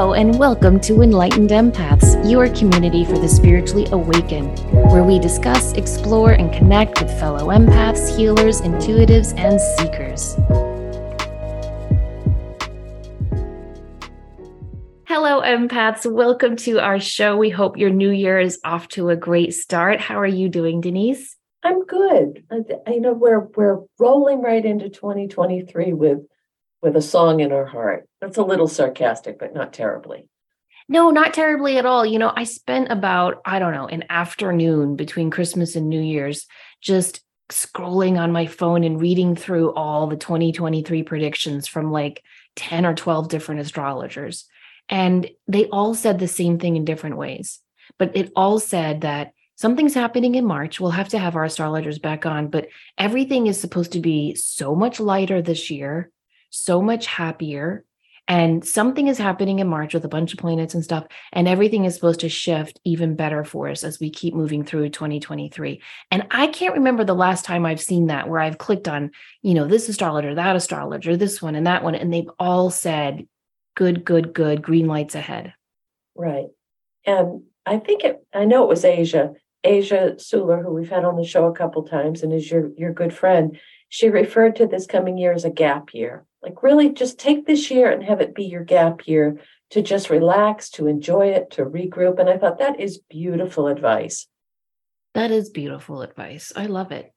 Hello, and welcome to Enlightened Empaths, your community for the spiritually awakened, where we discuss, explore, and connect with fellow empaths, healers, intuitives, and seekers. Hello, empaths. Welcome to our show. We hope your new year is off to a great start. How are you doing, Denise? I'm good. I, you know, we're we're rolling right into 2023 with with a song in our heart. That's a little sarcastic, but not terribly. No, not terribly at all. You know, I spent about, I don't know, an afternoon between Christmas and New Year's just scrolling on my phone and reading through all the 2023 predictions from like 10 or 12 different astrologers. And they all said the same thing in different ways. But it all said that something's happening in March. We'll have to have our astrologers back on, but everything is supposed to be so much lighter this year so much happier. And something is happening in March with a bunch of planets and stuff, and everything is supposed to shift even better for us as we keep moving through 2023. And I can't remember the last time I've seen that where I've clicked on, you know, this astrologer, that astrologer, this one and that one, and they've all said, good, good, good, green lights ahead. Right. And I think it, I know it was Asia, Asia Suler, who we've had on the show a couple times and is your, your good friend. She referred to this coming year as a gap year. Like, really, just take this year and have it be your gap year to just relax, to enjoy it, to regroup. And I thought that is beautiful advice. That is beautiful advice. I love it.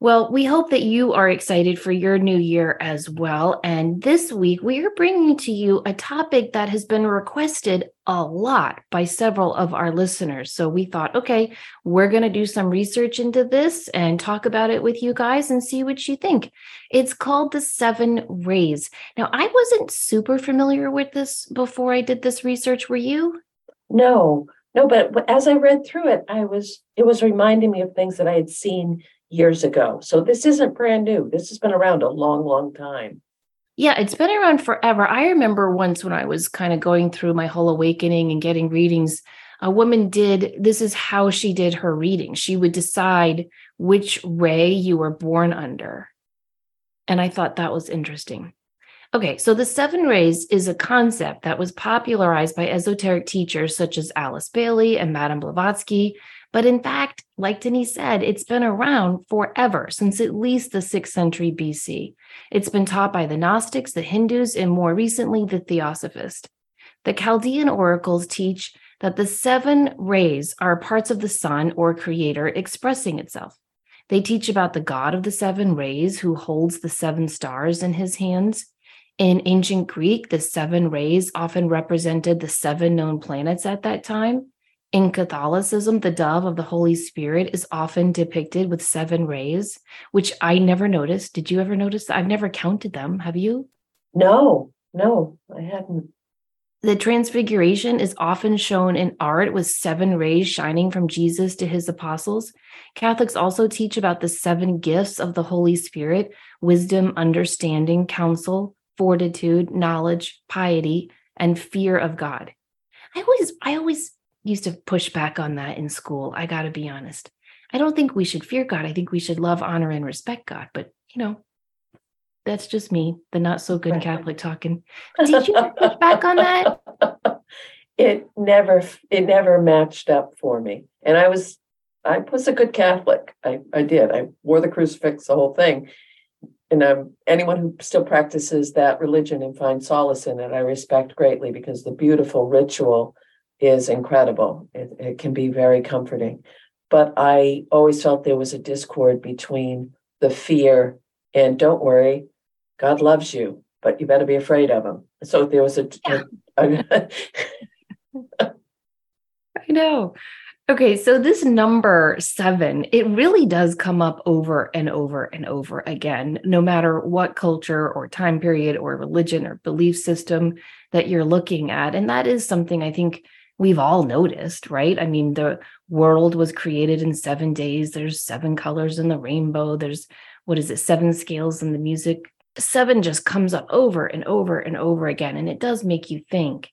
Well, we hope that you are excited for your new year as well. And this week, we are bringing to you a topic that has been requested a lot by several of our listeners. So we thought, okay, we're going to do some research into this and talk about it with you guys and see what you think. It's called the seven rays. Now, I wasn't super familiar with this before I did this research. Were you? No, no, but as I read through it, I was, it was reminding me of things that I had seen years ago. So this isn't brand new. This has been around a long, long time. Yeah, it's been around forever. I remember once when I was kind of going through my whole awakening and getting readings, a woman did this is how she did her reading. She would decide which ray you were born under. And I thought that was interesting. Okay, so the seven rays is a concept that was popularized by esoteric teachers such as Alice Bailey and Madame Blavatsky but in fact, like Denise said, it's been around forever, since at least the 6th century BC. It's been taught by the Gnostics, the Hindus, and more recently, the Theosophists. The Chaldean oracles teach that the seven rays are parts of the sun or creator expressing itself. They teach about the god of the seven rays who holds the seven stars in his hands. In ancient Greek, the seven rays often represented the seven known planets at that time. In Catholicism, the dove of the Holy Spirit is often depicted with seven rays, which I never noticed. Did you ever notice that? I've never counted them. Have you? No, no, I hadn't. The transfiguration is often shown in art with seven rays shining from Jesus to his apostles. Catholics also teach about the seven gifts of the Holy Spirit wisdom, understanding, counsel, fortitude, knowledge, piety, and fear of God. I always, I always used to push back on that in school. I got to be honest. I don't think we should fear God. I think we should love, honor, and respect God. But, you know, that's just me, the not so good Catholic talking. Did you push back on that? It never, it never matched up for me. And I was, I was a good Catholic. I, I did. I wore the crucifix, the whole thing. And um, anyone who still practices that religion and finds solace in it, I respect greatly because the beautiful ritual is incredible. It, it can be very comforting. But I always felt there was a discord between the fear and don't worry, God loves you, but you better be afraid of him. So there was a. Yeah. a, a I know. Okay, so this number seven, it really does come up over and over and over again, no matter what culture or time period or religion or belief system that you're looking at. And that is something I think we've all noticed, right? I mean, the world was created in seven days. There's seven colors in the rainbow. There's, what is it, seven scales in the music. Seven just comes up over and over and over again. And it does make you think.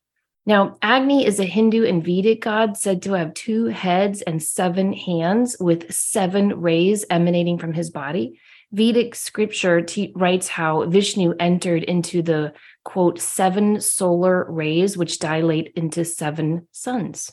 Now, Agni is a Hindu and Vedic god said to have two heads and seven hands with seven rays emanating from his body. Vedic scripture t- writes how Vishnu entered into the quote, seven solar rays, which dilate into seven suns.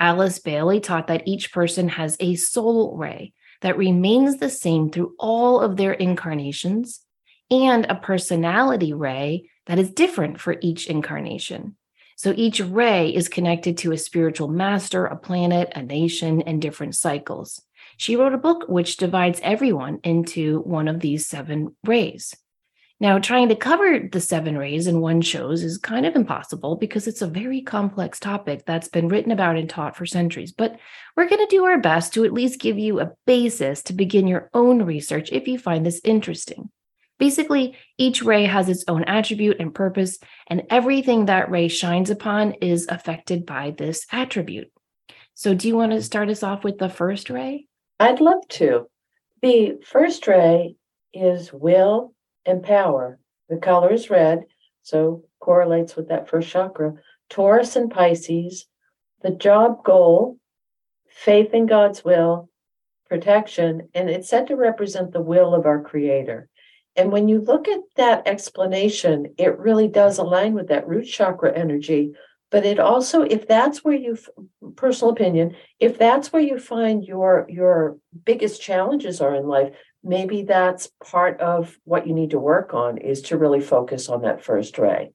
Alice Bailey taught that each person has a soul ray that remains the same through all of their incarnations and a personality ray that is different for each incarnation. So each ray is connected to a spiritual master, a planet, a nation, and different cycles. She wrote a book which divides everyone into one of these seven rays. Now, trying to cover the seven rays in one shows is kind of impossible because it's a very complex topic that's been written about and taught for centuries. But we're going to do our best to at least give you a basis to begin your own research if you find this interesting. Basically, each ray has its own attribute and purpose, and everything that ray shines upon is affected by this attribute. So, do you want to start us off with the first ray? I'd love to. The first ray is will and power. The color is red, so correlates with that first chakra. Taurus and Pisces, the job goal, faith in God's will, protection, and it's said to represent the will of our Creator. And when you look at that explanation, it really does align with that root chakra energy. But it also, if that's where you, personal opinion, if that's where you find your your biggest challenges are in life, maybe that's part of what you need to work on is to really focus on that first ray.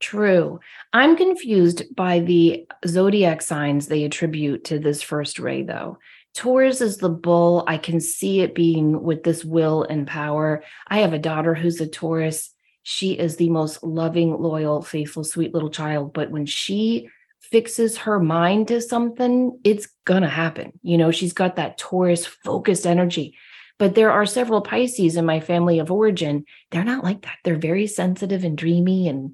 True. I'm confused by the zodiac signs they attribute to this first ray, though. Taurus is the bull. I can see it being with this will and power. I have a daughter who's a Taurus. She is the most loving, loyal, faithful, sweet little child. But when she fixes her mind to something, it's gonna happen. You know, she's got that Taurus focused energy. But there are several Pisces in my family of origin. They're not like that. They're very sensitive and dreamy and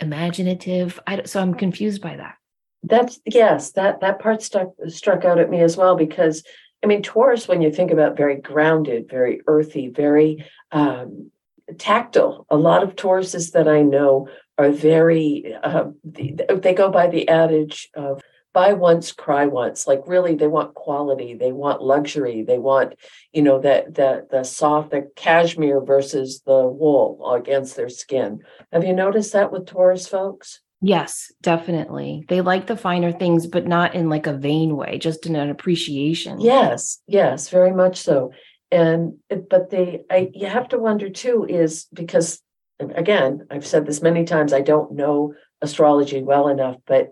imaginative. I, so I'm confused by that. That's yes, that that part stuck struck out at me as well because I mean Taurus, when you think about very grounded, very earthy, very um, tactile. A lot of Tauruses that I know are very. Uh, they go by the adage of buy once cry once. Like really they want quality. They want luxury. They want you know that the the soft the cashmere versus the wool against their skin. Have you noticed that with taurus folks? Yes definitely. They like the finer things but not in like a vain way just in an appreciation. Yes yes very much so and but they i you have to wonder too is because again i've said this many times i don't know astrology well enough but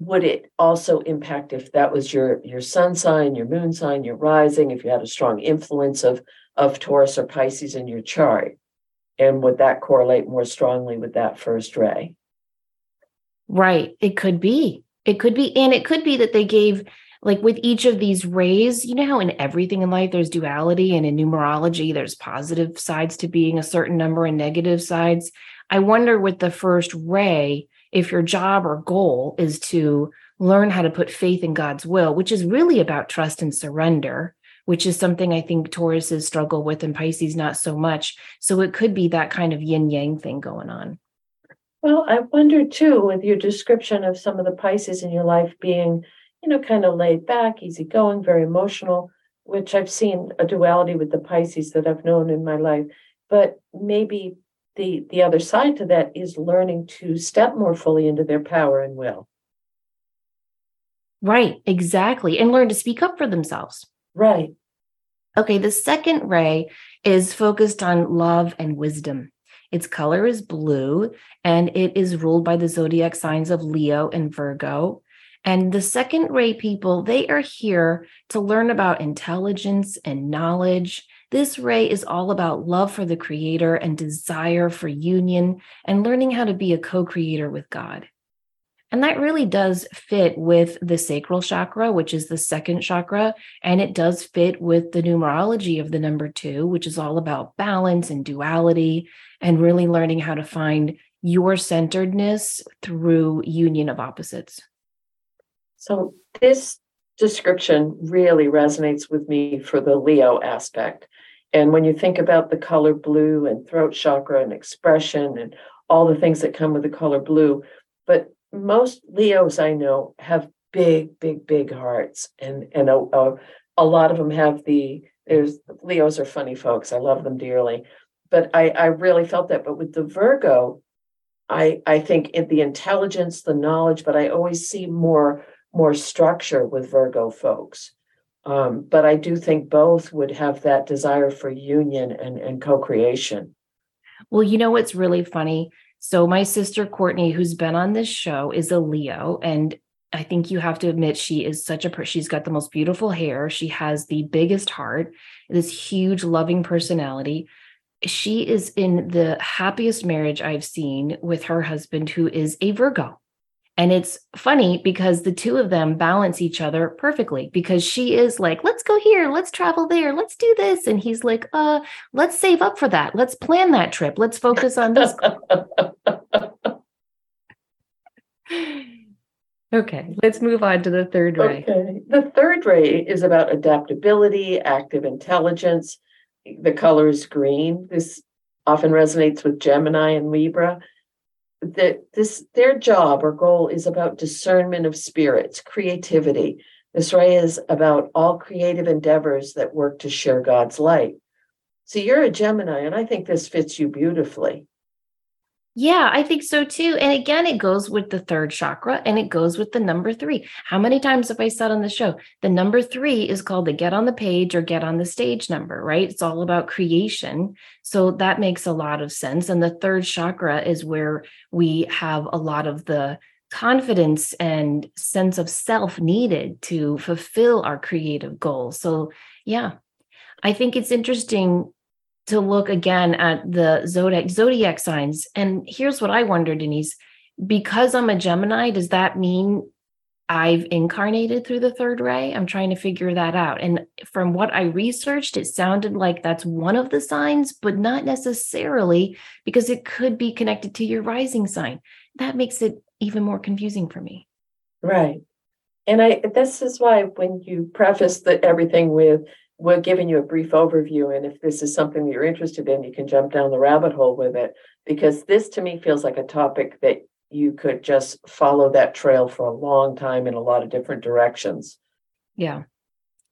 would it also impact if that was your your sun sign your moon sign your rising if you had a strong influence of of taurus or pisces in your chart? And would that correlate more strongly with that first ray? Right it could be. It could be and it could be that they gave like with each of these rays you know how in everything in life there's duality and in numerology there's positive sides to being a certain number and negative sides i wonder with the first ray if your job or goal is to learn how to put faith in God's will, which is really about trust and surrender, which is something I think Tauruses struggle with and Pisces not so much. So it could be that kind of yin yang thing going on. Well, I wonder too, with your description of some of the Pisces in your life being, you know, kind of laid back, easygoing, very emotional, which I've seen a duality with the Pisces that I've known in my life. But maybe the the other side to that is learning to step more fully into their power and will. Right exactly and learn to speak up for themselves. Right. Okay the second ray is focused on love and wisdom. Its color is blue and it is ruled by the zodiac signs of leo and virgo and the second ray people they are here to learn about intelligence and knowledge this ray is all about love for the creator and desire for union and learning how to be a co creator with God. And that really does fit with the sacral chakra, which is the second chakra. And it does fit with the numerology of the number two, which is all about balance and duality and really learning how to find your centeredness through union of opposites. So, this description really resonates with me for the Leo aspect. And when you think about the color blue and throat chakra and expression and all the things that come with the color blue, but most Leos I know have big, big, big hearts, and and a, a, a lot of them have the there's Leos are funny folks. I love them dearly. But I, I really felt that. But with the Virgo, I I think in the intelligence, the knowledge, but I always see more more structure with Virgo folks. Um, but I do think both would have that desire for union and, and co-creation. Well, you know what's really funny? So my sister Courtney, who's been on this show, is a Leo, and I think you have to admit she is such a she's got the most beautiful hair. She has the biggest heart, this huge loving personality. She is in the happiest marriage I've seen with her husband who is a Virgo. And it's funny because the two of them balance each other perfectly because she is like, let's go here, let's travel there, let's do this. And he's like, uh, let's save up for that. Let's plan that trip. Let's focus on this. Okay, let's move on to the third ray. Okay. The third ray is about adaptability, active intelligence. The color is green. This often resonates with Gemini and Libra. That this their job or goal is about discernment of spirits, creativity. This ray is about all creative endeavors that work to share God's light. So you're a Gemini, and I think this fits you beautifully. Yeah, I think so too. And again, it goes with the third chakra and it goes with the number three. How many times have I said on the show? The number three is called the get on the page or get on the stage number, right? It's all about creation. So that makes a lot of sense. And the third chakra is where we have a lot of the confidence and sense of self needed to fulfill our creative goals. So, yeah, I think it's interesting to look again at the zodiac zodiac signs. And here's what I wonder, Denise. Because I'm a Gemini, does that mean I've incarnated through the third ray? I'm trying to figure that out. And from what I researched, it sounded like that's one of the signs, but not necessarily because it could be connected to your rising sign. That makes it even more confusing for me. Right. And I this is why when you preface the everything with we're giving you a brief overview. And if this is something that you're interested in, you can jump down the rabbit hole with it. Because this to me feels like a topic that you could just follow that trail for a long time in a lot of different directions. Yeah.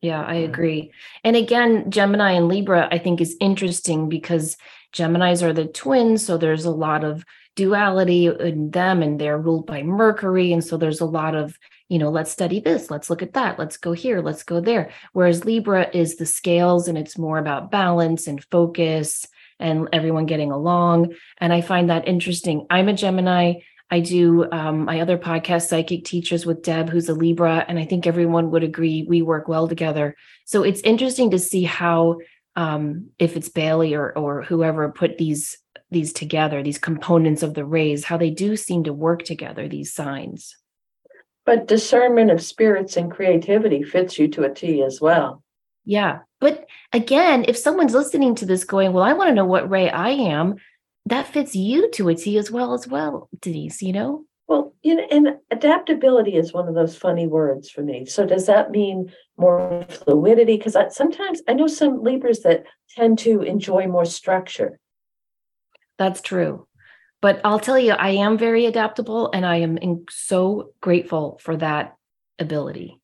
Yeah, I agree. And again, Gemini and Libra, I think is interesting because Geminis are the twins. So there's a lot of duality in them and they're ruled by Mercury. And so there's a lot of you know, let's study this, let's look at that, let's go here, let's go there. Whereas Libra is the scales and it's more about balance and focus and everyone getting along. And I find that interesting. I'm a Gemini. I do um, my other podcast, Psychic Teachers with Deb, who's a Libra, and I think everyone would agree we work well together. So it's interesting to see how, um, if it's Bailey or or whoever put these these together, these components of the rays, how they do seem to work together. These signs. But discernment of spirits and creativity fits you to a T as well. Yeah. But again, if someone's listening to this going, well, I want to know what ray I am, that fits you to a T as well as well, Denise, you know? Well, you know, and adaptability is one of those funny words for me. So does that mean more fluidity? Because sometimes I know some Libras that tend to enjoy more structure. That's true. But I'll tell you, I am very adaptable and I am so grateful for that ability.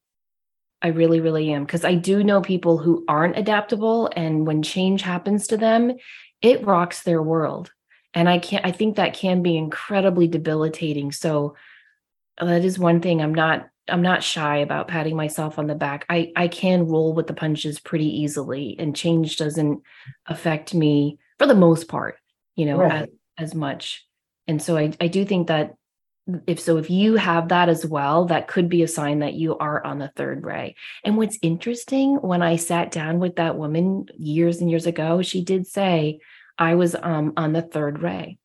I really, really am. Because I do know people who aren't adaptable. And when change happens to them, it rocks their world. And I can't, I think that can be incredibly debilitating. So uh, that is one thing I'm not I'm not shy about patting myself on the back. I I can roll with the punches pretty easily and change doesn't affect me for the most part, you know, right. as, as much. And so I, I do think that if so, if you have that as well, that could be a sign that you are on the third ray. And what's interesting, when I sat down with that woman years and years ago, she did say I was um, on the third ray.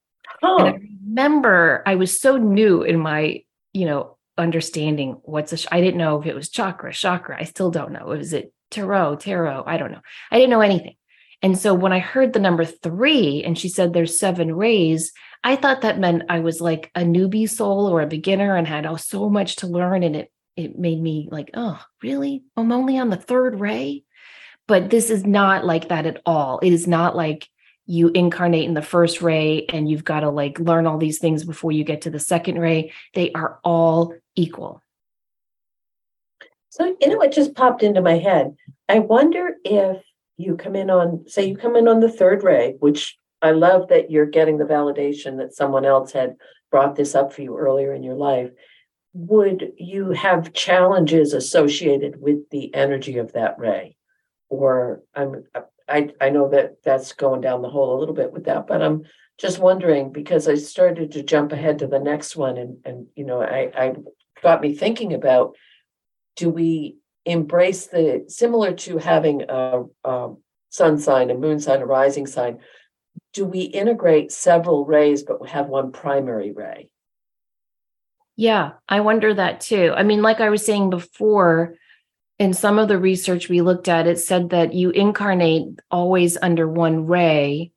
Oh. And I remember I was so new in my, you know, understanding what's a. Sh- I didn't know if it was chakra, chakra. I still don't know. Was it tarot, tarot? I don't know. I didn't know anything. And so when I heard the number three and she said there's seven rays, I thought that meant I was like a newbie soul or a beginner and had oh, so much to learn. And it it made me like, oh, really? I'm only on the third ray. But this is not like that at all. It is not like you incarnate in the first ray and you've got to like learn all these things before you get to the second ray. They are all equal. So, you know, it just popped into my head. I wonder if you come in on, say you come in on the third ray, which I love that you're getting the validation that someone else had brought this up for you earlier in your life. Would you have challenges associated with the energy of that ray? Or I'm I I know that that's going down the hole a little bit with that, but I'm just wondering because I started to jump ahead to the next one and and you know I I got me thinking about do we embrace the similar to having a, a sun sign, a moon sign, a rising sign? Do we integrate several rays but have one primary ray? Yeah, I wonder that too. I mean, like I was saying before, in some of the research we looked at, it said that you incarnate always under one ray,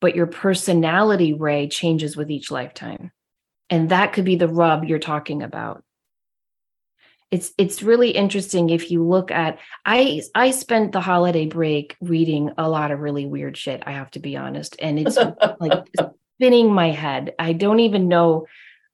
but your personality ray changes with each lifetime. And that could be the rub you're talking about it's it's really interesting if you look at i i spent the holiday break reading a lot of really weird shit i have to be honest and it's like spinning my head. I don't even know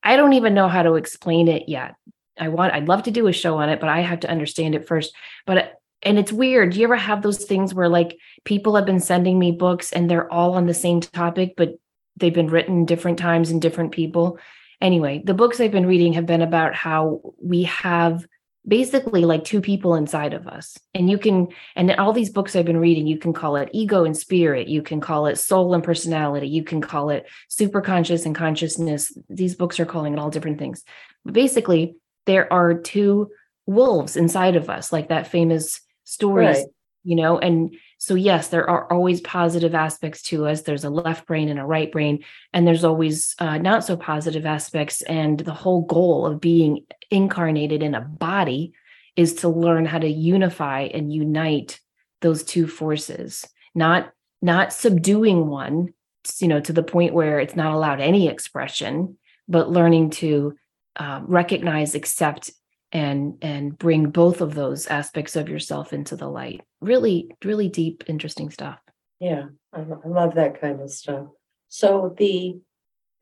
i don't even know how to explain it yet. I want i'd love to do a show on it but i have to understand it first. But and it's weird do you ever have those things where like people have been sending me books and they're all on the same topic but they've been written different times and different people anyway, the books I've been reading have been about how we have basically like two people inside of us. And you can, and all these books I've been reading, you can call it ego and spirit, you can call it soul and personality, you can call it super conscious and consciousness. These books are calling it all different things. But basically, there are two wolves inside of us, like that famous story, right. you know, and so, yes, there are always positive aspects to us. There's a left brain and a right brain, and there's always uh, not so positive aspects. And the whole goal of being incarnated in a body is to learn how to unify and unite those two forces, not not subduing one, you know, to the point where it's not allowed any expression, but learning to uh, recognize, accept, and and bring both of those aspects of yourself into the light. Really really deep interesting stuff. Yeah i, I love that kind of stuff. So the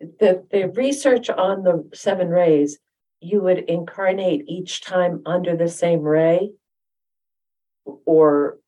the the research on the seven rays you would incarnate each time under the same ray? Or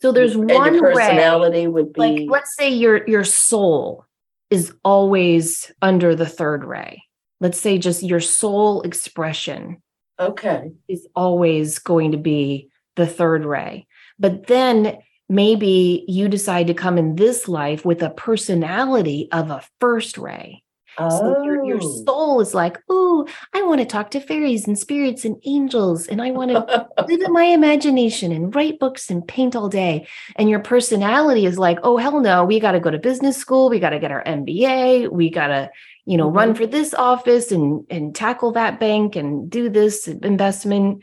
so there's one personality ray, would be like let's say your your soul is always under the third ray. Let's say just your soul expression Okay. Is always going to be the third ray. But then maybe you decide to come in this life with a personality of a first ray. Oh. So your, your oh. soul is like, oh, I want to talk to fairies and spirits and angels, and I want to live in my imagination and write books and paint all day. And your personality is like, oh, hell no, we got to go to business school, we got to get our MBA, we got to you know, mm-hmm. run for this office and and tackle that bank and do this investment.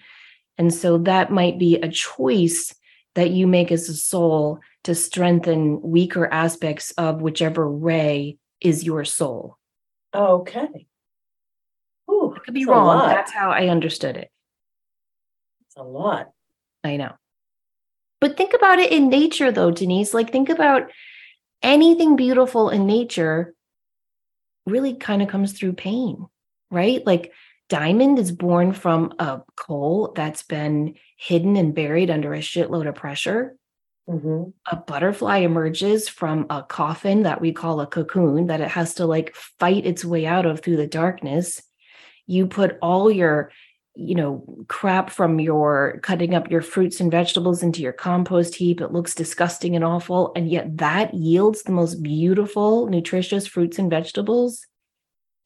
And so that might be a choice that you make as a soul to strengthen weaker aspects of whichever ray is your soul. Okay. Ooh, I could be wrong. That's how I understood it. It's a lot. I know. But think about it in nature, though, Denise. Like, think about anything beautiful in nature really kind of comes through pain, right? Like diamond is born from a coal that's been hidden and buried under a shitload of pressure. Mm-hmm. A butterfly emerges from a coffin that we call a cocoon that it has to like fight its way out of through the darkness. You put all your you know crap from your cutting up your fruits and vegetables into your compost heap. It looks disgusting and awful and yet that yields the most beautiful nutritious fruits and vegetables.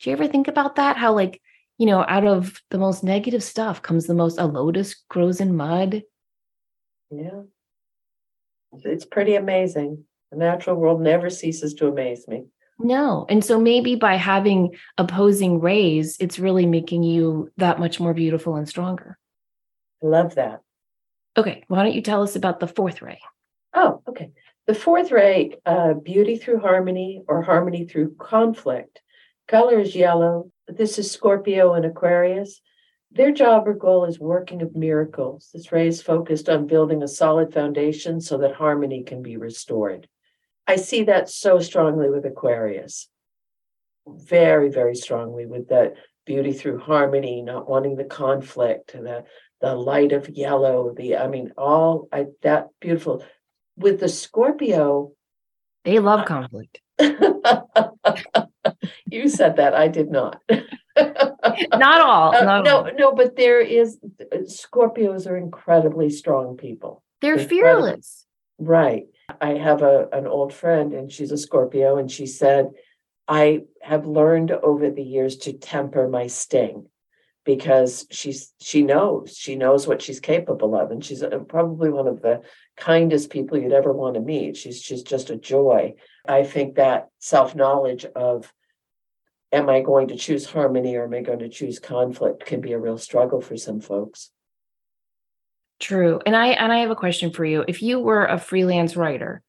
Do you ever think about that? How like you know out of the most negative stuff comes the most a lotus grows in mud? Yeah it's pretty amazing the natural world never ceases to amaze me no. And so maybe by having opposing rays, it's really making you that much more beautiful and stronger. I love that. Okay. Why don't you tell us about the fourth ray? Oh, okay. The fourth ray, uh, beauty through harmony or harmony through conflict. Color is yellow. This is Scorpio and Aquarius. Their job or goal is working of miracles. This ray is focused on building a solid foundation so that harmony can be restored. I see that so strongly with Aquarius. Very, very strongly with that beauty through harmony, not wanting the conflict, the the light of yellow, the I mean, all I that beautiful. with the Scorpio, they love conflict. you said that. I did not. not all. Uh, no, all. no, but there is Scorpios are incredibly strong people. They're incredible. fearless. Right. I have a an old friend and she's a Scorpio and she said I have learned over the years to temper my sting because she's she knows she knows what she's capable of and she's a, probably one of the kindest people you'd ever want to meet she's she's just a joy i think that self-knowledge of am i going to choose harmony or am i going to choose conflict can be a real struggle for some folks True. And I and I have a question for you. If you were a freelance writer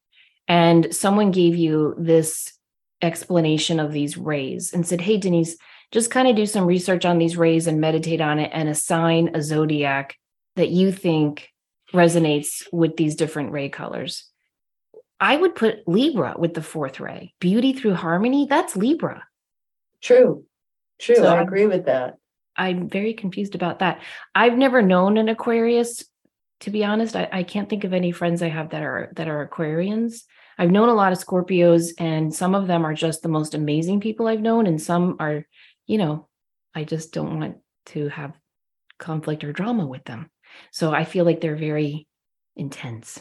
and someone gave you this explanation of these rays and said, "Hey Denise, just kind of do some research on these rays and meditate on it and assign a zodiac that you think resonates with these different ray colors." I would put Libra with the fourth ray. Beauty through harmony, that's Libra. True true So i I'm- agree with that I'm very confused about that. I've never known an Aquarius, to be honest. I, I can't think of any friends I have that are that are Aquarians. I've known a lot of Scorpios, and some of them are just the most amazing people I've known, and some are, you know, I just don't want to have conflict or drama with them. So I feel like they're very intense.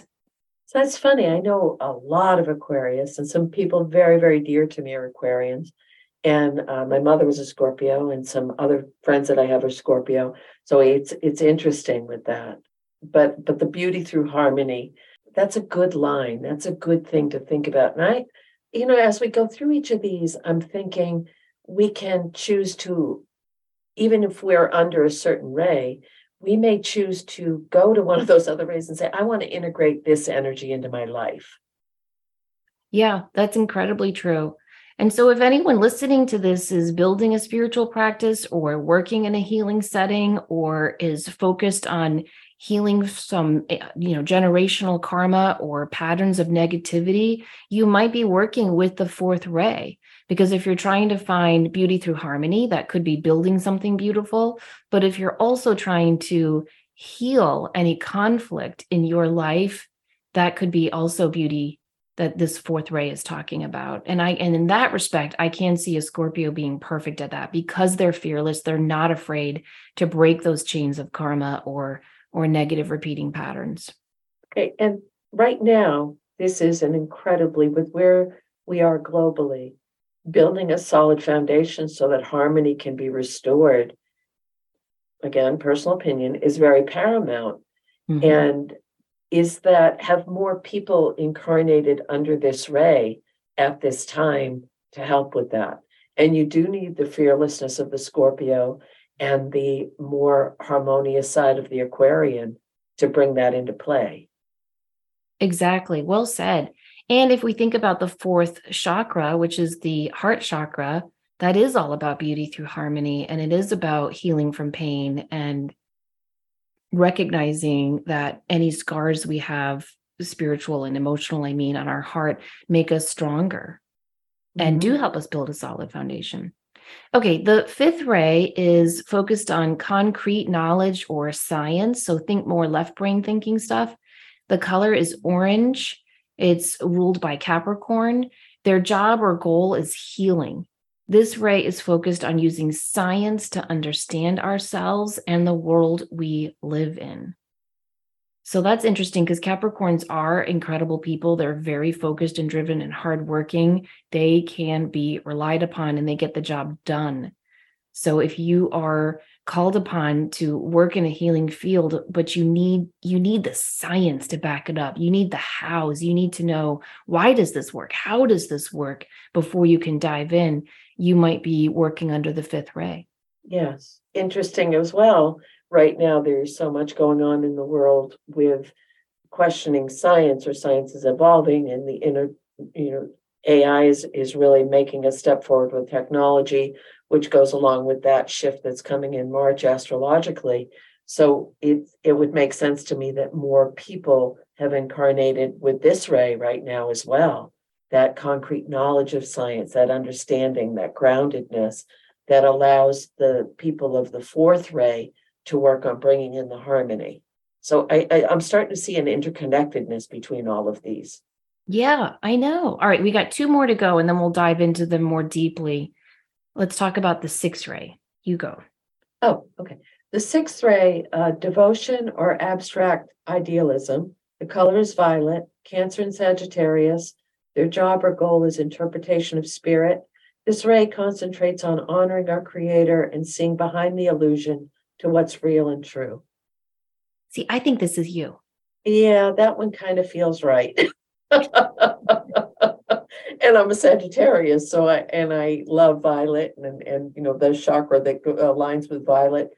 So that's funny. I know a lot of Aquarius, and some people very, very dear to me are Aquarians. And uh, my mother was a Scorpio, and some other friends that I have are Scorpio. So it's it's interesting with that. But but the beauty through harmony, that's a good line. That's a good thing to think about. And I, you know, as we go through each of these, I'm thinking we can choose to, even if we're under a certain ray, we may choose to go to one of those other rays and say, I want to integrate this energy into my life. Yeah, that's incredibly true. And so, if anyone listening to this is building a spiritual practice or working in a healing setting or is focused on healing some eh, you know generational karma or patterns of negativity you might be working with the fourth ray. Because if you're trying to find beauty through harmony that could be building something beautiful. But if you're also trying to heal any conflict in your life that could be also beauty that this fourth ray is talking about and i and in that respect i can see a scorpio being perfect at that because they're fearless they're not afraid to break those chains of karma or or negative repeating patterns Okay. And right now, this is an incredibly, with where we are globally, building a solid foundation so that harmony can be restored. Again, personal opinion is very paramount. Mhm. And is that have more people incarnated under this ray at this time to help with that. And you do need the fearlessness of the Scorpio and the more harmonious side of the Aquarian to bring that into play. Exactly. Well said. And if we think about the fourth chakra, which is the heart chakra, that is all about beauty through harmony. And it is about healing from pain and recognizing that any scars we have, spiritual and emotional, I mean, on our heart, make us stronger and do mm-hmm. help us build a solid foundation. Okay, the fifth ray is focused on concrete knowledge or science. So think more left brain thinking stuff. The color is orange. It's ruled by Capricorn. Their job or goal is healing. This ray is focused on using science to understand ourselves and the world we live in. So that's interesting because Capricorns are incredible people. They're very focused and driven and hardworking. They can be relied upon and they get the job done. So if you are called upon to work in a healing field, but you need you need the science to back it up. You need the hows. You need to know why does this work? How does this work before you can dive in? You might be working under the fifth ray. Yes, interesting as well. Right now, there's so much going on in the world with questioning science or science is evolving and the inner, you know, AI is, is really making a step forward with technology, which goes along with that shift that's coming in March astrologically. So it it would make sense to me that more people have incarnated with this ray right now as well. That concrete knowledge of science, that understanding, that groundedness that allows the people of the fourth ray to work on bringing in the harmony. So I, I I'm starting to see an interconnectedness between all of these. Yeah, I know. All right, we got two more to go and then we'll dive into them more deeply. Let's talk about the sixth ray. You go. Oh, okay. The sixth ray, uh, devotion or abstract idealism. The color is violet, Cancer and Sagittarius. Their job or goal is interpretation of spirit. This ray concentrates on honoring our creator and seeing behind the illusion to what's real and true. See, I think this is you. Yeah, that one kind of feels right. and I'm a Sagittarius, so I and I love violet and and you know the chakra that aligns with violet.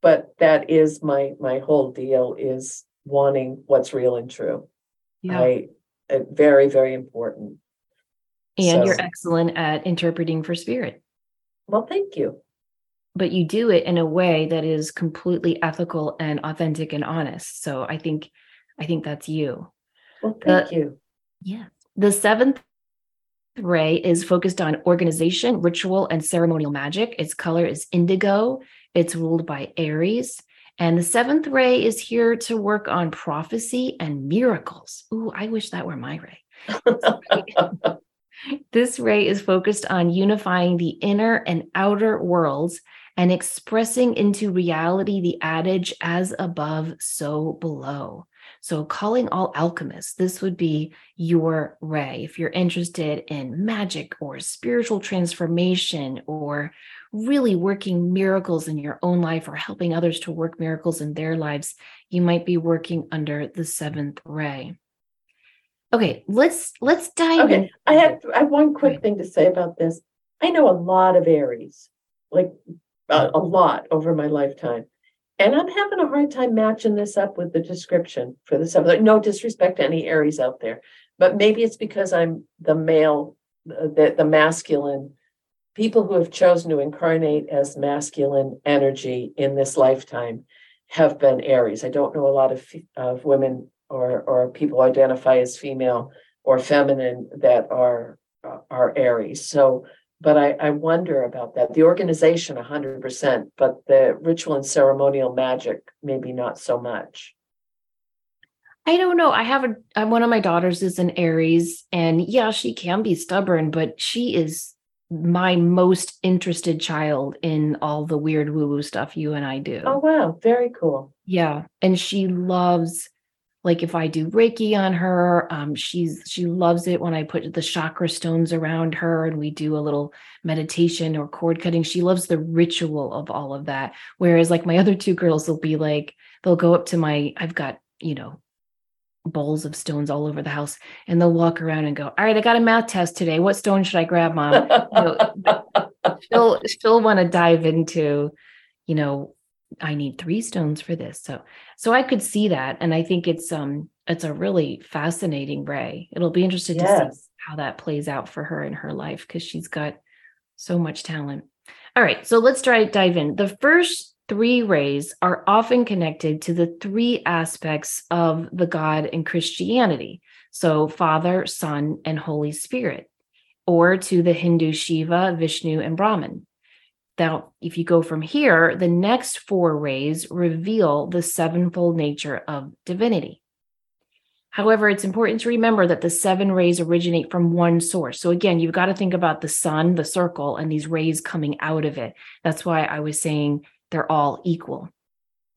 But that is my my whole deal is wanting what's real and true. Yeah. I uh, very very important. And so, you're excellent at interpreting for spirit. Well, thank you. But you do it in a way that is completely ethical and authentic and honest. So I think I think that's you. Well, thank the, you. Yeah. The seventh ray is focused on organization, ritual, and ceremonial magic. Its color is indigo. It's ruled by Aries. And the seventh ray is here to work on prophecy and miracles. Ooh, I wish that were my ray. this ray is focused on unifying the inner and outer worlds and expressing into reality the adage as above, so below. So, calling all alchemists, this would be your ray. If you're interested in magic or spiritual transformation or really working miracles in your own life or helping others to work miracles in their lives, you might be working under the seventh ray. Okay, let's let's dive okay. in. I have I have one quick thing to say about this. I know a lot of Aries, like a, a lot over my lifetime. And I'm having a hard time matching this up with the description for the seventh. No disrespect to any Aries out there, but maybe it's because I'm the male, the, the masculine people who have chosen to incarnate as masculine energy in this lifetime have been Aries. I don't know a lot of, of women or, or people identify as female or feminine that are are Aries. So but I, I wonder about that. The organization, 100%, but the ritual and ceremonial magic, maybe not so much. I don't know. I have a uh, one of my daughters is an Aries, and yeah, she can be stubborn, but she is my most interested child in all the weird woo woo stuff you and I do. Oh wow, very cool. Yeah, and she loves like if I do Reiki on her, um, she's she loves it when I put the chakra stones around her and we do a little meditation or cord cutting. She loves the ritual of all of that. Whereas like my other two girls will be like, they'll go up to my, I've got, you know, bowls of stones all over the house and they'll walk around and go, All right, I got a math test today. What stone should I grab, mom? Know, she'll she'll want to dive into, you know, I need three stones for this. So so I could see that. And I think it's um it's a really fascinating ray. It'll be interesting yes. to see how that plays out for her in her life because she's got so much talent. All right, so let's try dive in. The first three rays are often connected to the three aspects of the God in Christianity. So Father, Son, and Holy Spirit, or to the Hindu Shiva, Vishnu, and Brahman. Now, if you go from here, the next four rays reveal the sevenfold nature of divinity. However, it's important to remember that the seven rays originate from one source. So, again, you've got to think about the sun, the circle, and these rays coming out of it. That's why I was saying they're all equal.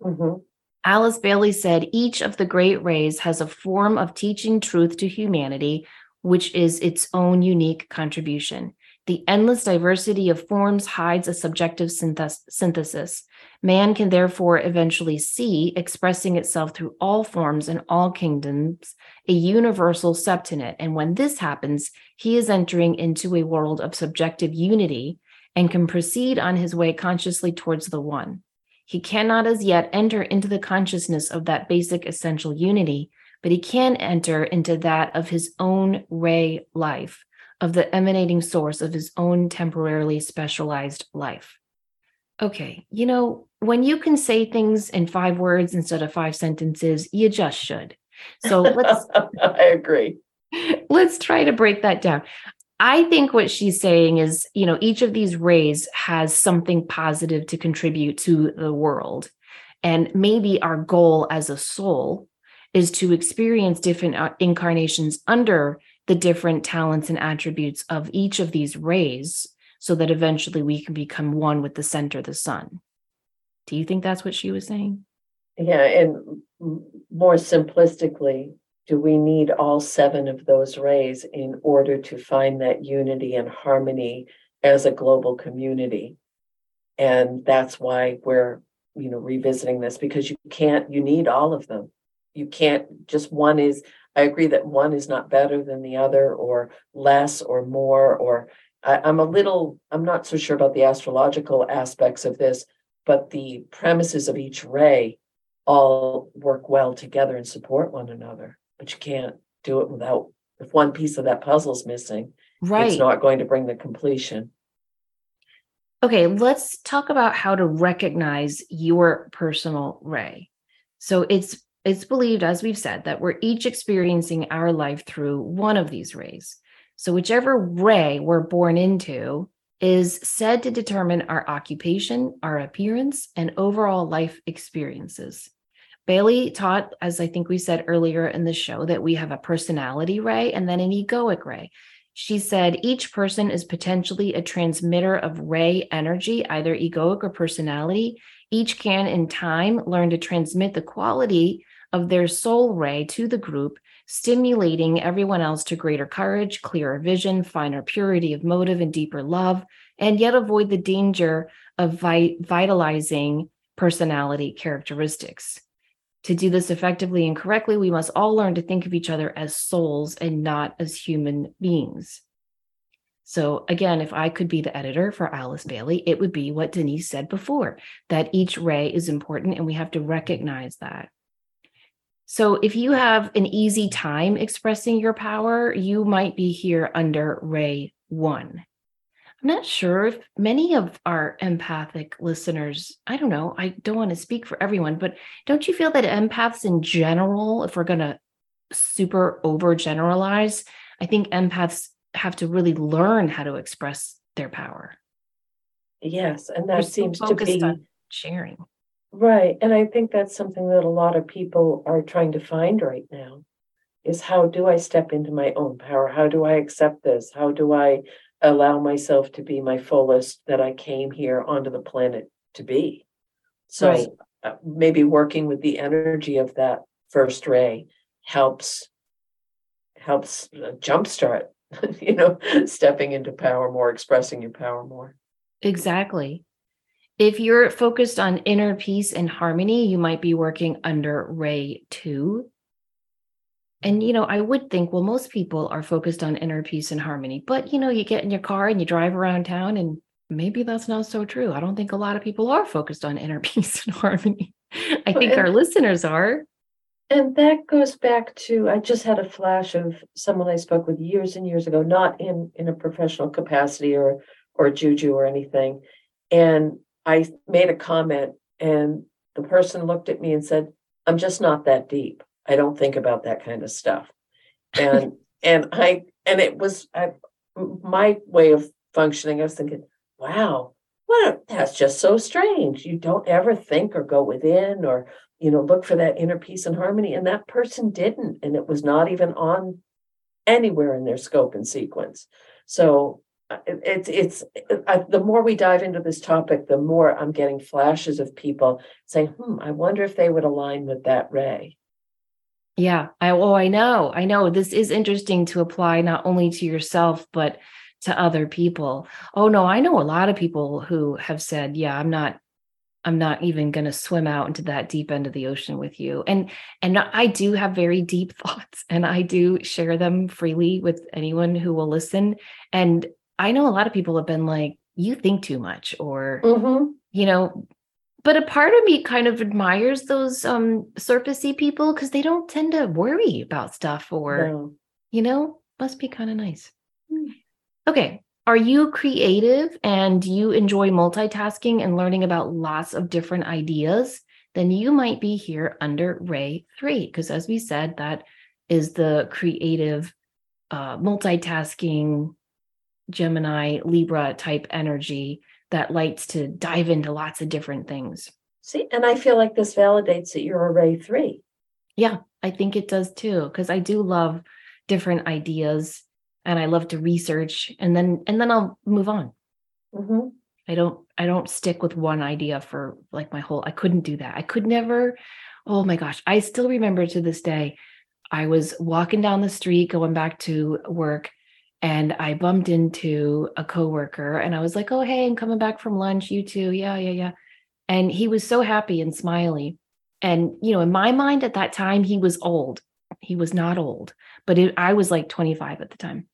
Mm-hmm. Alice Bailey said each of the great rays has a form of teaching truth to humanity, which is its own unique contribution. The endless diversity of forms hides a subjective synthesis. Man can therefore eventually see, expressing itself through all forms and all kingdoms, a universal septenate. And when this happens, he is entering into a world of subjective unity and can proceed on his way consciously towards the one. He cannot as yet enter into the consciousness of that basic essential unity, but he can enter into that of his own ray life of the emanating source of his own temporarily specialized life. Okay, you know, when you can say things in five words instead of five sentences, you just should. So let's I agree. Let's try to break that down. I think what she's saying is, you know, each of these rays has something positive to contribute to the world. And maybe our goal as a soul is to experience different uh, incarnations under the different talents and attributes of each of these rays so that eventually we can become one with the center, the sun. Do you think that's what she was saying? Yeah, and more simplistically, do we need all seven of those rays in order to find that unity and harmony as a global community? And that's why we're, you know, revisiting this because you can't, you need all of them. You can't just one is, I agree that one is not better than the other or less or more, or I, I'm a little, I'm not so sure about the astrological aspects of this, but the premises of each ray all work well together and support one another. But you can't do it without, if one piece of that puzzle is missing, Right. it's not going to bring the completion. Okay, let's talk about how to recognize your personal ray. So it's it's believed as we've said that we're each experiencing our life through one of these rays. So whichever ray we're born into is said to determine our occupation, our appearance, and overall life experiences. Bailey taught, as I think we said earlier in the show, that we have a personality ray and then an egoic ray. She said each person is potentially a transmitter of ray energy, either egoic or personality. Each can, in time, learn to transmit the quality of their soul ray to the group, stimulating everyone else to greater courage, clearer vision, finer purity of motive, and deeper love, and yet avoid the danger of vi- vitalizing personality characteristics. To do this effectively and correctly, we must all learn to think of each other as souls and not as human beings. So, again, if I could be the editor for Alice Bailey, it would be what Denise said before that each ray is important and we have to recognize that. So, if you have an easy time expressing your power, you might be here under ray one. I'm not sure if many of our empathic listeners, I don't know, I don't want to speak for everyone, but don't you feel that empaths in general, if we're going to super overgeneralize, I think empaths have to really learn how to express their power. Yes, and that so seems to be sharing. right. And I think that's something that a lot of people are trying to find right now is how do I step into my own power? How do I accept this? How do I allow myself to be my fullest that I came here onto the planet to be? So Right. uh, maybe working with the energy of that first ray helps helps uh, jumpstart, you know, stepping into power more, expressing your power more. Exactly. If you're focused on inner peace and harmony, you might be working under Ray 2. And, you know, I would think, well, most people are focused on inner peace and harmony, but, you know, you get in your car and you drive around town, and maybe that's not so true. I don't think a lot of people are focused on inner peace and harmony. I think and- our listeners are. And that goes back to I just had a flash of someone I spoke with years and years ago, not in in a professional capacity or or juju or anything. And I made a comment and the person looked at me and said, I'm just not that deep. I don't think about that kind of stuff. And and I and it was I my way of functioning, I was thinking, wow, what a, that's just so strange. You don't ever think or go within or you know, look for that inner peace and harmony. And that person didn't. And it was not even on anywhere in their scope and sequence. So uh, it's, it's, I, the more we dive into this topic, the more I'm getting flashes of people saying, hmm, I wonder if they would align with that ray. Yeah. I oh, I know. I know. This is interesting to apply not only to yourself, but to other people. Oh no, I know a lot of people who have said, yeah, I'm not I'm not even going to swim out into that deep end of the ocean with you. And and I do have very deep thoughts and I do share them freely with anyone who will listen. And I know a lot of people have been like, you think too much or Mm-hmm. you know, but a part of me kind of admires those um surfacey people because they don't tend to worry about stuff or No. you know, must be kind of nice. Hmm. Okay. Are you creative and you enjoy multitasking and learning about lots of different ideas? Then you might be here under Ray 3, because as we said, that is the creative, uh, multitasking Gemini, Libra type energy that likes to dive into lots of different things. See, and I feel like this validates that you're a Ray three. Yeah, I think it does too, because I do love different ideas and I love to research and then and then I'll move on. Mm-hmm. I don't I don't stick with one idea for like my whole I couldn't do that. I could never oh my gosh, I still remember to this day I was walking down the street going back to work and I bumped into a coworker and I was like, "Oh, hey, I'm coming back from lunch. You too." Yeah, yeah, yeah. And he was so happy and smiley. And you know, in my mind at that time he was old. He was not old, but it, I was like 25 at the time.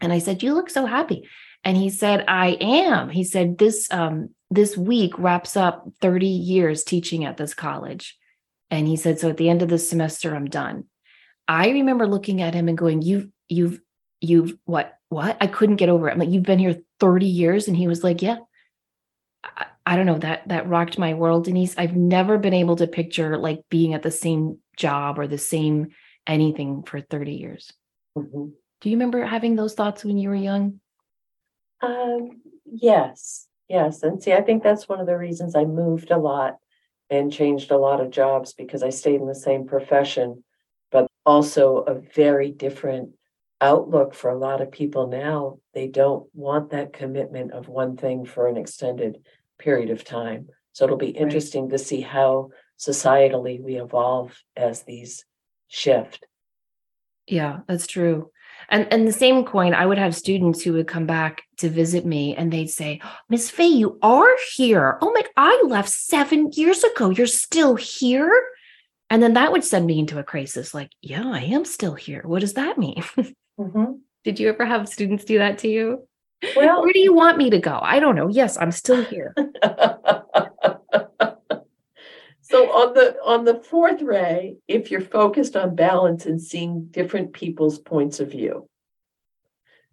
And I said, "You look so happy." And he said, "I am." He said, "This um this week wraps up 30 years teaching at this college." And he said, "So at the end of this semester I'm done." I remember looking at him and going, "You've you've you've what what?" I couldn't get over it. I'm like, "You've been here 30 years?" And he was like, "Yeah." I, I don't know that that rocked my world, Denise. I've never been able to picture like being at the same job or the same anything for 30 years. Mm-hmm. Do you remember having those thoughts when you were young? Um, yes, yes. And see, I think that's one of the reasons I moved a lot and changed a lot of jobs because I stayed in the same profession, but also a very different outlook for a lot of people now. They don't want that commitment of one thing for an extended period of time. So it'll be interesting to see how societally we evolve as these shift. Yeah, that's true. And and the same coin, I would have students who would come back to visit me and they'd say, Miss Fay, you are here. Oh my, I left seven years ago. You're still here. And then that would send me into a crisis like, yeah, I am still here. What does that mean? Mm-hmm. Did you ever have students do that to you? Well, Where do you want me to go? I don't know. Yes, I'm still here. so on the on the fourth ray, if you're focused on balance and seeing different people's points of view.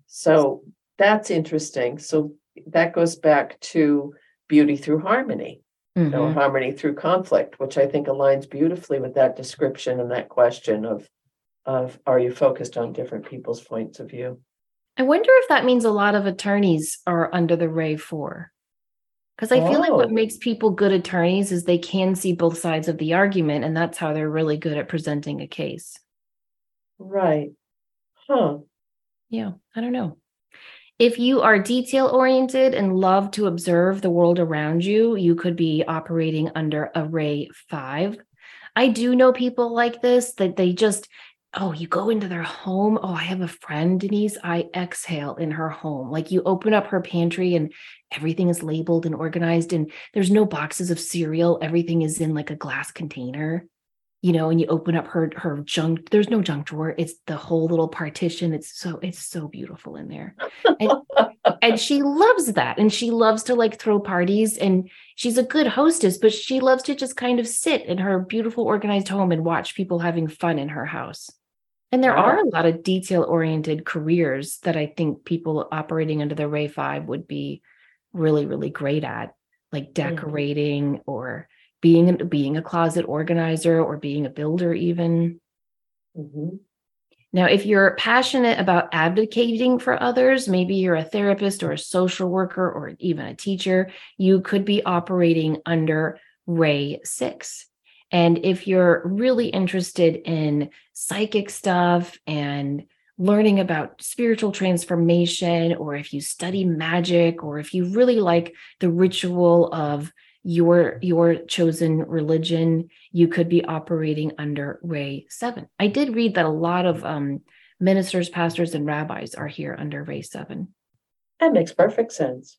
So that's interesting. So that goes back to beauty through harmony, you know, Mhm. harmony through conflict, which I think aligns beautifully with that description and that question of of are you focused on different people's points of view? I wonder if that means a lot of attorneys are under the Ray 4. Because I feel like what Oh. makes people good attorneys is they can see both sides of the argument, and that's how they're really good at presenting a case. Right. Huh. Yeah, I don't know. If you are detail oriented and love to observe the world around you, you could be operating under Array 5. I do know people like this that they just, oh, you go into their home. Oh, I have a friend, Denise. I exhale in her home. Like you open up her pantry and everything is labeled and organized, and there's no boxes of cereal. Everything is in like a glass container you know, and you open up her her junk. There's no junk drawer. It's the whole little partition. It's so it's so beautiful in there, and, and she loves that. And she loves to like throw parties. And she's a good hostess, but she loves to just kind of sit in her beautiful organized home and watch people having fun in her house. And there Wow. are a lot of detail oriented careers that I think people operating under the Ray Five would be really really great at, like decorating or being being a closet organizer or being a builder even Mhm. now if you're passionate about advocating for others maybe you're a therapist or a social worker or even a teacher you could be operating under ray 6 and if you're really interested in psychic stuff and learning about spiritual transformation or if you study magic or if you really like the ritual of your your chosen religion you could be operating under ray 7 i did read that a lot of um, ministers pastors and rabbis are here under ray 7 That makes perfect sense.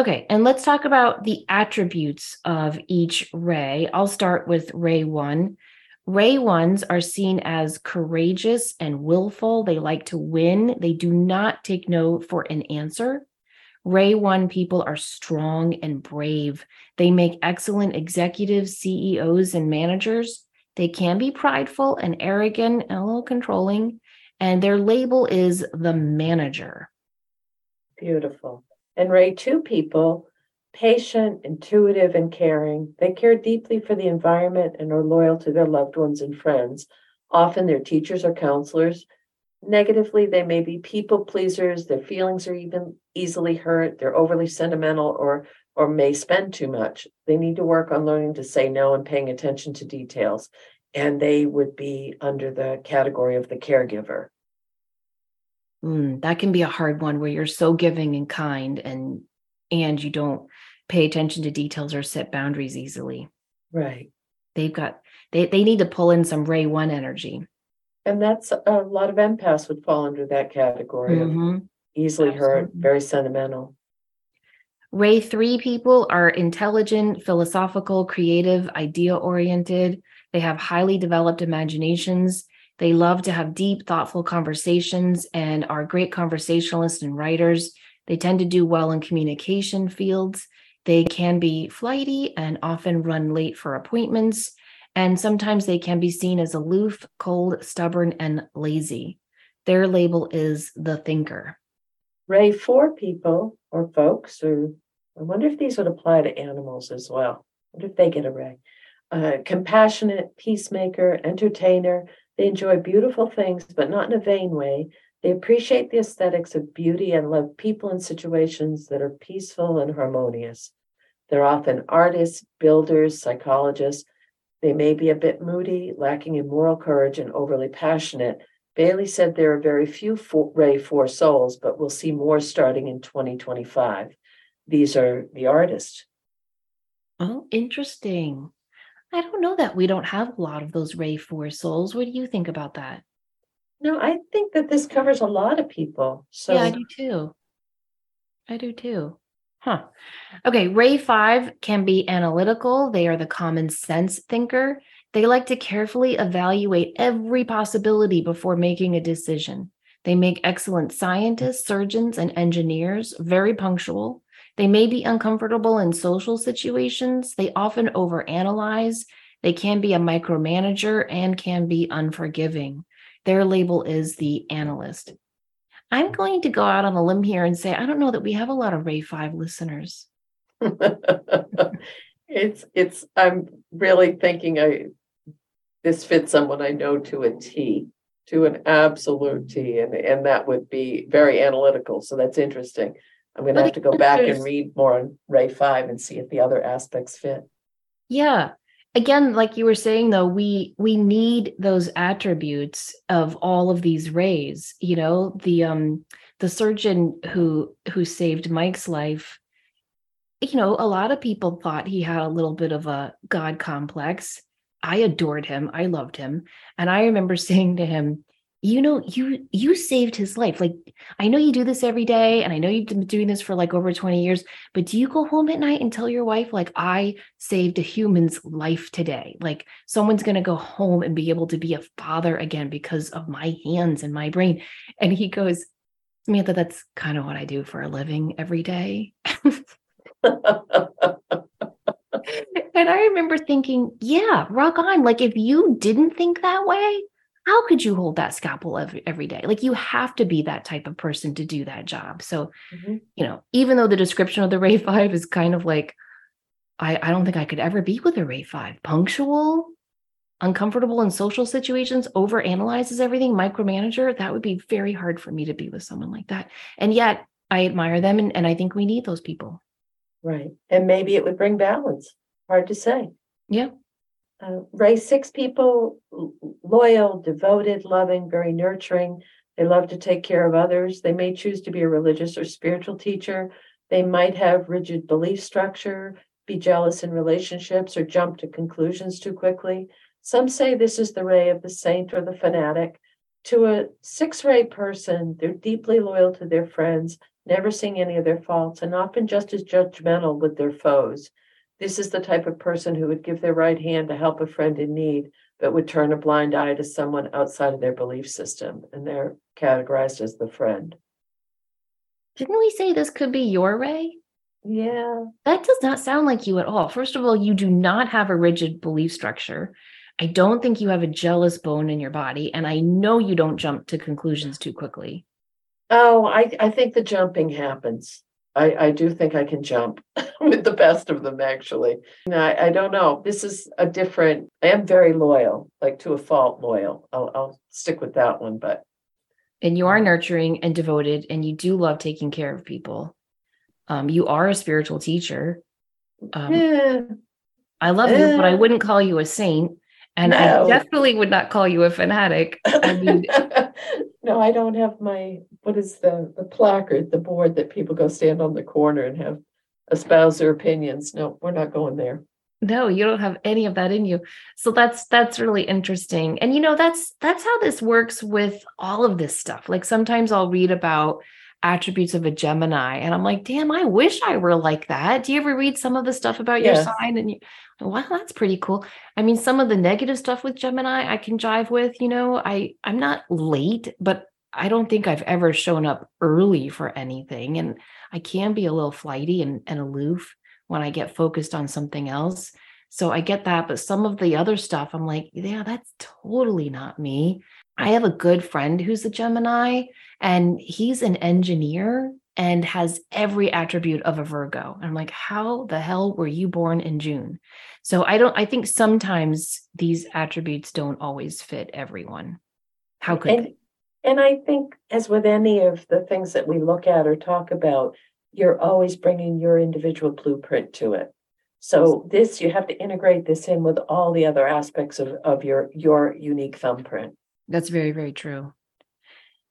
Okay and let's talk about the attributes of each ray i'll start with ray 1 ray 1s are seen as courageous and willful they like to win they do not take no for an answer Ray 1 people are strong and brave. They make excellent executives, CEOs, and managers. They can be prideful and arrogant and a little controlling. And their label is the manager. Beautiful. And Ray, two people, patient, intuitive, and caring. They care deeply for the environment and are loyal to they're loved ones and friends. Often their teachers or counselors. Negatively, they may be people pleasers. Their feelings are even easily hurt. They're overly sentimental or or may spend too much. They need to work on learning to say no and paying attention to details. And they would be under the category of the caregiver. Mm, that can be a hard one where you're so giving and kind and and you don't pay attention to details or set boundaries easily. Right. They've got they they need to pull in some ray one energy. And that's a lot of empaths would fall under that category Mhm. of easily hurt, very sentimental. Ray three people are intelligent, philosophical, creative, idea oriented. They have highly developed imaginations. They love to have deep, thoughtful conversations and are great conversationalists and writers. They tend to do well in communication fields. They can be flighty and often run late for appointments. And sometimes they can be seen as aloof, cold, stubborn, and lazy. Their label is the thinker. Ray four people or folks, or I wonder if these would apply to animals as well. Wonder if they get a ray. Uh, compassionate, peacemaker, entertainer. They enjoy beautiful things, but not in a vain way. They appreciate the aesthetics of beauty and love people and situations that are peaceful and harmonious. They're often artists, builders, psychologists. They may be a bit moody, lacking in moral courage, and overly passionate. Bailey said there are very few four, Ray 4 souls, but we'll see more starting in 2025. These are the artists. Oh, interesting. I don't know that we don't have a lot of those Ray 4 souls. What do you think about that? No, I think that this covers a lot of people. So yeah, I do too. I do too. Huh. Okay, Ray 5 can be analytical. They are the common sense thinker. They like to carefully evaluate every possibility before making a decision. They make excellent scientists, surgeons, and engineers, very punctual. They may be uncomfortable in social situations. They often overanalyze. They can be a micromanager and can be unforgiving. Their label is the analyst. I'm going to go out on a limb here and say I don't know that we have a lot of Ray 5 listeners. it's it's I'm really thinking I this fits someone I know to a T, to an absolute T, and and that would be very analytical. So that's interesting. I'm gonna But have to go again, back and there's- read more on Ray Five and see if the other aspects fit. Yeah. Again, like you were saying though, we we need those attributes of all of these rays, you know, the um the surgeon who who saved Mike's life you know, a lot of people thought he had a little bit of a god complex. I adored him. I loved him. And I remember saying to him, you know, you you saved his life. Like I know you do this every day and I know you've been doing this for like over 20 years, but do you go home at night and tell your wife like I saved a human's life today? Like someone's going to go home and be able to be a father again because of my hands and my brain. And he goes, Samantha, that's kind of what I do for a living every day. And I remember thinking, yeah, rock on. Like if you didn't think that way, how could you hold that scalpel every, every day? Like you have to be that type of person to do that job. So, Mhm. you know, even though the description of the Ray 5 is kind of like, I, I don't think I could ever be with a Ray 5. Punctual, uncomfortable in social situations, over analyzes everything, micromanager, that would be very hard for me to be with someone like that. And yet I admire them and, and I think we need those people. Right. And maybe it would bring balance. Hard to say. Yeah. Uh, Ray six people, loyal, devoted, loving, very nurturing. They love to take care of others. They may choose to be a religious or spiritual teacher. They might have rigid belief structure, be jealous in relationships, or jump to conclusions too quickly. Some say this is the ray of the saint or the fanatic. To a six ray person, they're deeply loyal to their friends, never seeing any of their faults, and often just as judgmental with their foes. This is the type of person who would give their right hand to help a friend in need, but would turn a blind eye to someone outside of their belief system, and they're categorized as the friend. Didn't we say this could be your Ray? Yeah, That does not sound like you at all. First of all, you do not have a rigid belief structure. I don't think you have a jealous bone in your body. And I know you don't jump to conclusions too quickly. Oh, I, I think the jumping happens. I, I do think I can jump with the best of them, actually. No, I, I don't know. This is a different, I am very loyal, like to a fault loyal. I'll, I'll stick with that one, but And you are nurturing and devoted, and you do love taking care of people. Um, you are a spiritual teacher. Um, Yeah, I love you, but I wouldn't call you a saint. And No. I definitely would not call you a fanatic. I mean, no, I don't have my, what is the, the placard, the board that people go stand on the corner and have espouse their opinions. No, we're not going there. no, you don't have any of that in you. So that's that's really interesting. And you know, that's that's how this works with all of this stuff. Like sometimes I'll read about attributes of a Gemini and I'm like, damn, I wish I were like that. Do you ever read some of the stuff about your sign and you wow, that's pretty cool. I mean, some of the negative stuff with Gemini I can jive with, you know. I I'm not late, but I don't think I've ever shown up early for anything. And I can be a little flighty and, and aloof when I get focused on something else. So I get that. But some of the other stuff, I'm like, yeah, that's totally not me. I have a good friend who's a Gemini, and he's an engineer and has every attribute of a Virgo. And I'm like, how the hell were you born in June? So I don't, I think sometimes these attributes don't always fit everyone. How could And, they? and I think as with any of the things that we look at or talk about, you're always bringing your individual blueprint to it. So this, you have to integrate this in with all the other aspects of, of your, your unique thumbprint. That's very, very true.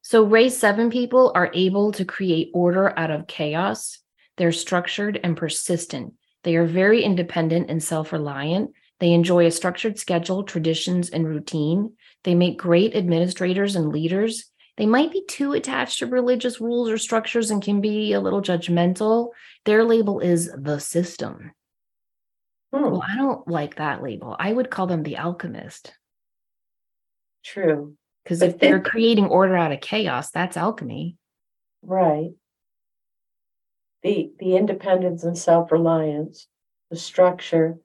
So, race seven people are able to create order out of chaos. They're structured and persistent. They are very independent and self reliant. They enjoy a structured schedule, traditions, and routine. They make great administrators and leaders. They might be too attached to religious rules or structures and can be a little judgmental. Their label is the system. Hmm, Well, I don't like that label. I would call them the alchemist. true, Because if they're creating order out of chaos, that's alchemy. right. The, the independence and self-reliance, the structure.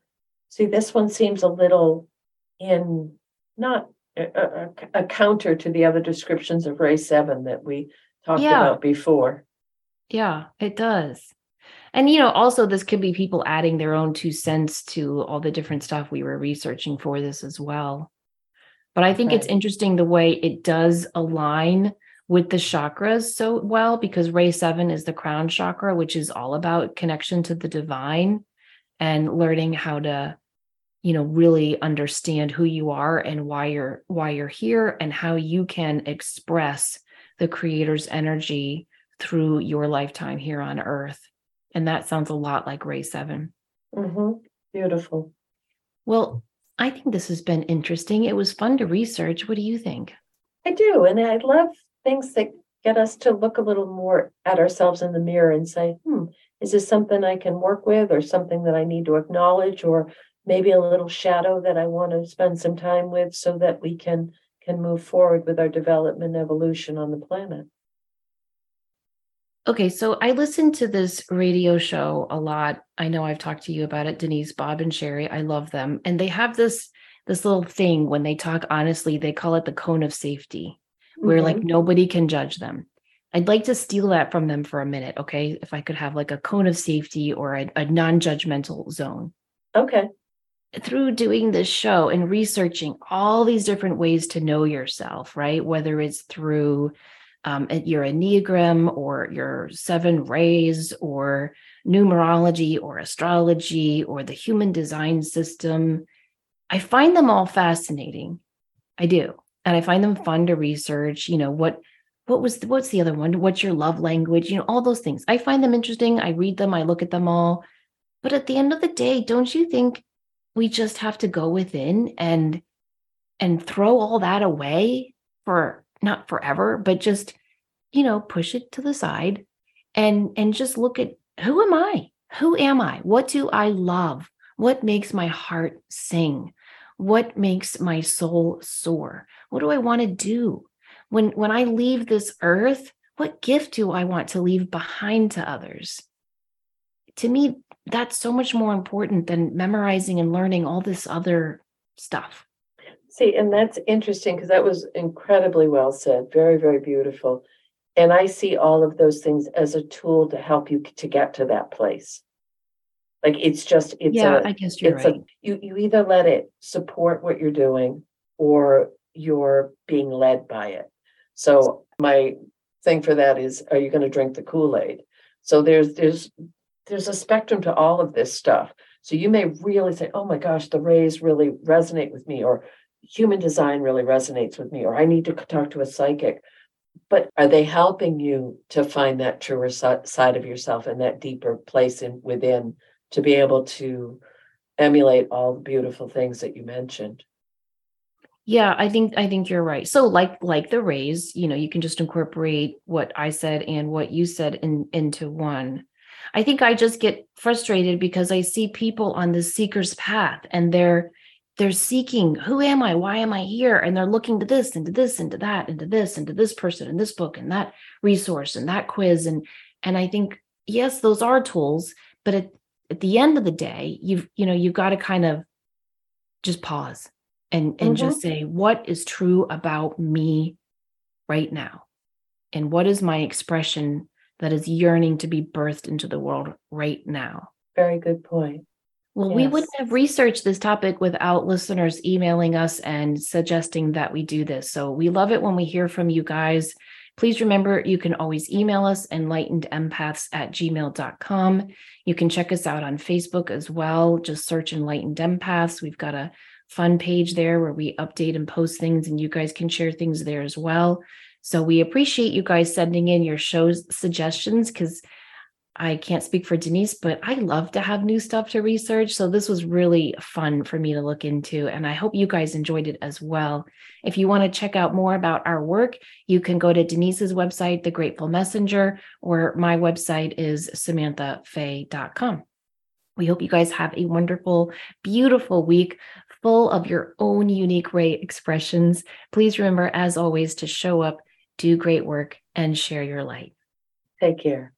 See, this one seems a little in, not a, a, a counter to the other descriptions of Ray Seven that we talked Yeah. about before. Yeah, it does. And you know, also this could be people adding their own two cents to all the different stuff we were researching for this as well. But I think it's interesting the way it does align with the chakras so well because Ray 7 is the crown chakra, which is all about connection to the divine and learning how to you know really understand who you are and why you're why you're here and how you can express the creator's energy through your lifetime here on earth and that sounds a lot like ray 7 mm-hmm. Beautiful. well i think this has been interesting. It was fun to research. What do you think? I do, and I love things that get us to look a little more at ourselves in the mirror and say, "Hmm, is this something I can work with, or something that I need to acknowledge, or maybe a little shadow that I want to spend some time with, so that we can can move forward with our development evolution on the planet." Okay so i listen to this radio show a lot i know i've talked to you about it denise bob and sheri i love them and they have this this little thing when they talk honestly they call it the cone of safety where like Mhm. nobody can judge them. I'd like to steal that from them for a minute, okay? If I could have like a cone of safety or a, a non judgmental zone. okay, Through doing this show and researching all these different ways to know yourself, right? Whether it's through um, your Enneagram or your seven rays or numerology or astrology or the human design system, I find them all fascinating. I do and I find them fun to research. You know what what was the, what's the other one? What's your love language? You know all those things. I find them interesting. I read them. I look at them all. But at the end of the day, don't you think we just have to go within and and throw all that away for not forever, but just you know push it to the side and and just look at who am I? Who am I? What do I love? What makes my heart sing? What makes my soul soar? What do I want to do? When when I leave this earth, what gift do I want to leave behind to others? To me, that's so much more important than memorizing and learning all this other stuff. See, and that's interesting because that was incredibly well said. Very, very beautiful. And I see all of those things as a tool to help you to get to that place. Like it's just it's yeah, a I guess you're it's right. a you you either let it support what you're doing or you're being led by it. So my thing for that is are you going to drink the Kool-Aid? So there's there's there's a spectrum to all of this stuff. So you may really say, oh my gosh, the rays really resonate with me, or human design really resonates with me, or I need to talk to a psychic. But are they helping you to find that truer side of yourself and that deeper place in within to be able to emulate all the beautiful things that you mentioned? Yeah, I think I think you're right. So like like the rays, you know, you can just incorporate what I said and what you said in into one. I think I just get frustrated because I see people on the seeker's path and they're they're seeking who am I? Why am I here? And they're looking to this, into this, into that, into this, into this person, and this book, and that resource, and that quiz. And and I think, yes, those are tools, but at, at the end of the day, you've, you know, you've got to kind of just pause and and mm-hmm. just say, what is true about me right now? And what is my expression that is yearning to be birthed into the world right now? Very good point. Well, yes. we wouldn't have researched this topic without listeners emailing us and suggesting that we do this. So we love it when we hear from you guys. Please remember you can always email us enlightenedempaths at gmail.com. You can check us out on Facebook as well. Just search Enlightened Empaths. We've got a fun page there where we update and post things, and you guys can share things there as well. So we appreciate you guys sending in your shows suggestions because I can't speak for Denise, but I love to have new stuff to research. So this was really fun for me to look into. And I hope you guys enjoyed it as well. If you want to check out more about our work, you can go to Denise's website, The Grateful Messenger, or my website is samanthafay.com. We hope you guys have a wonderful, beautiful week full of your own unique ray expressions. Please remember, as always, to show up, do great work, and share your light. Take care.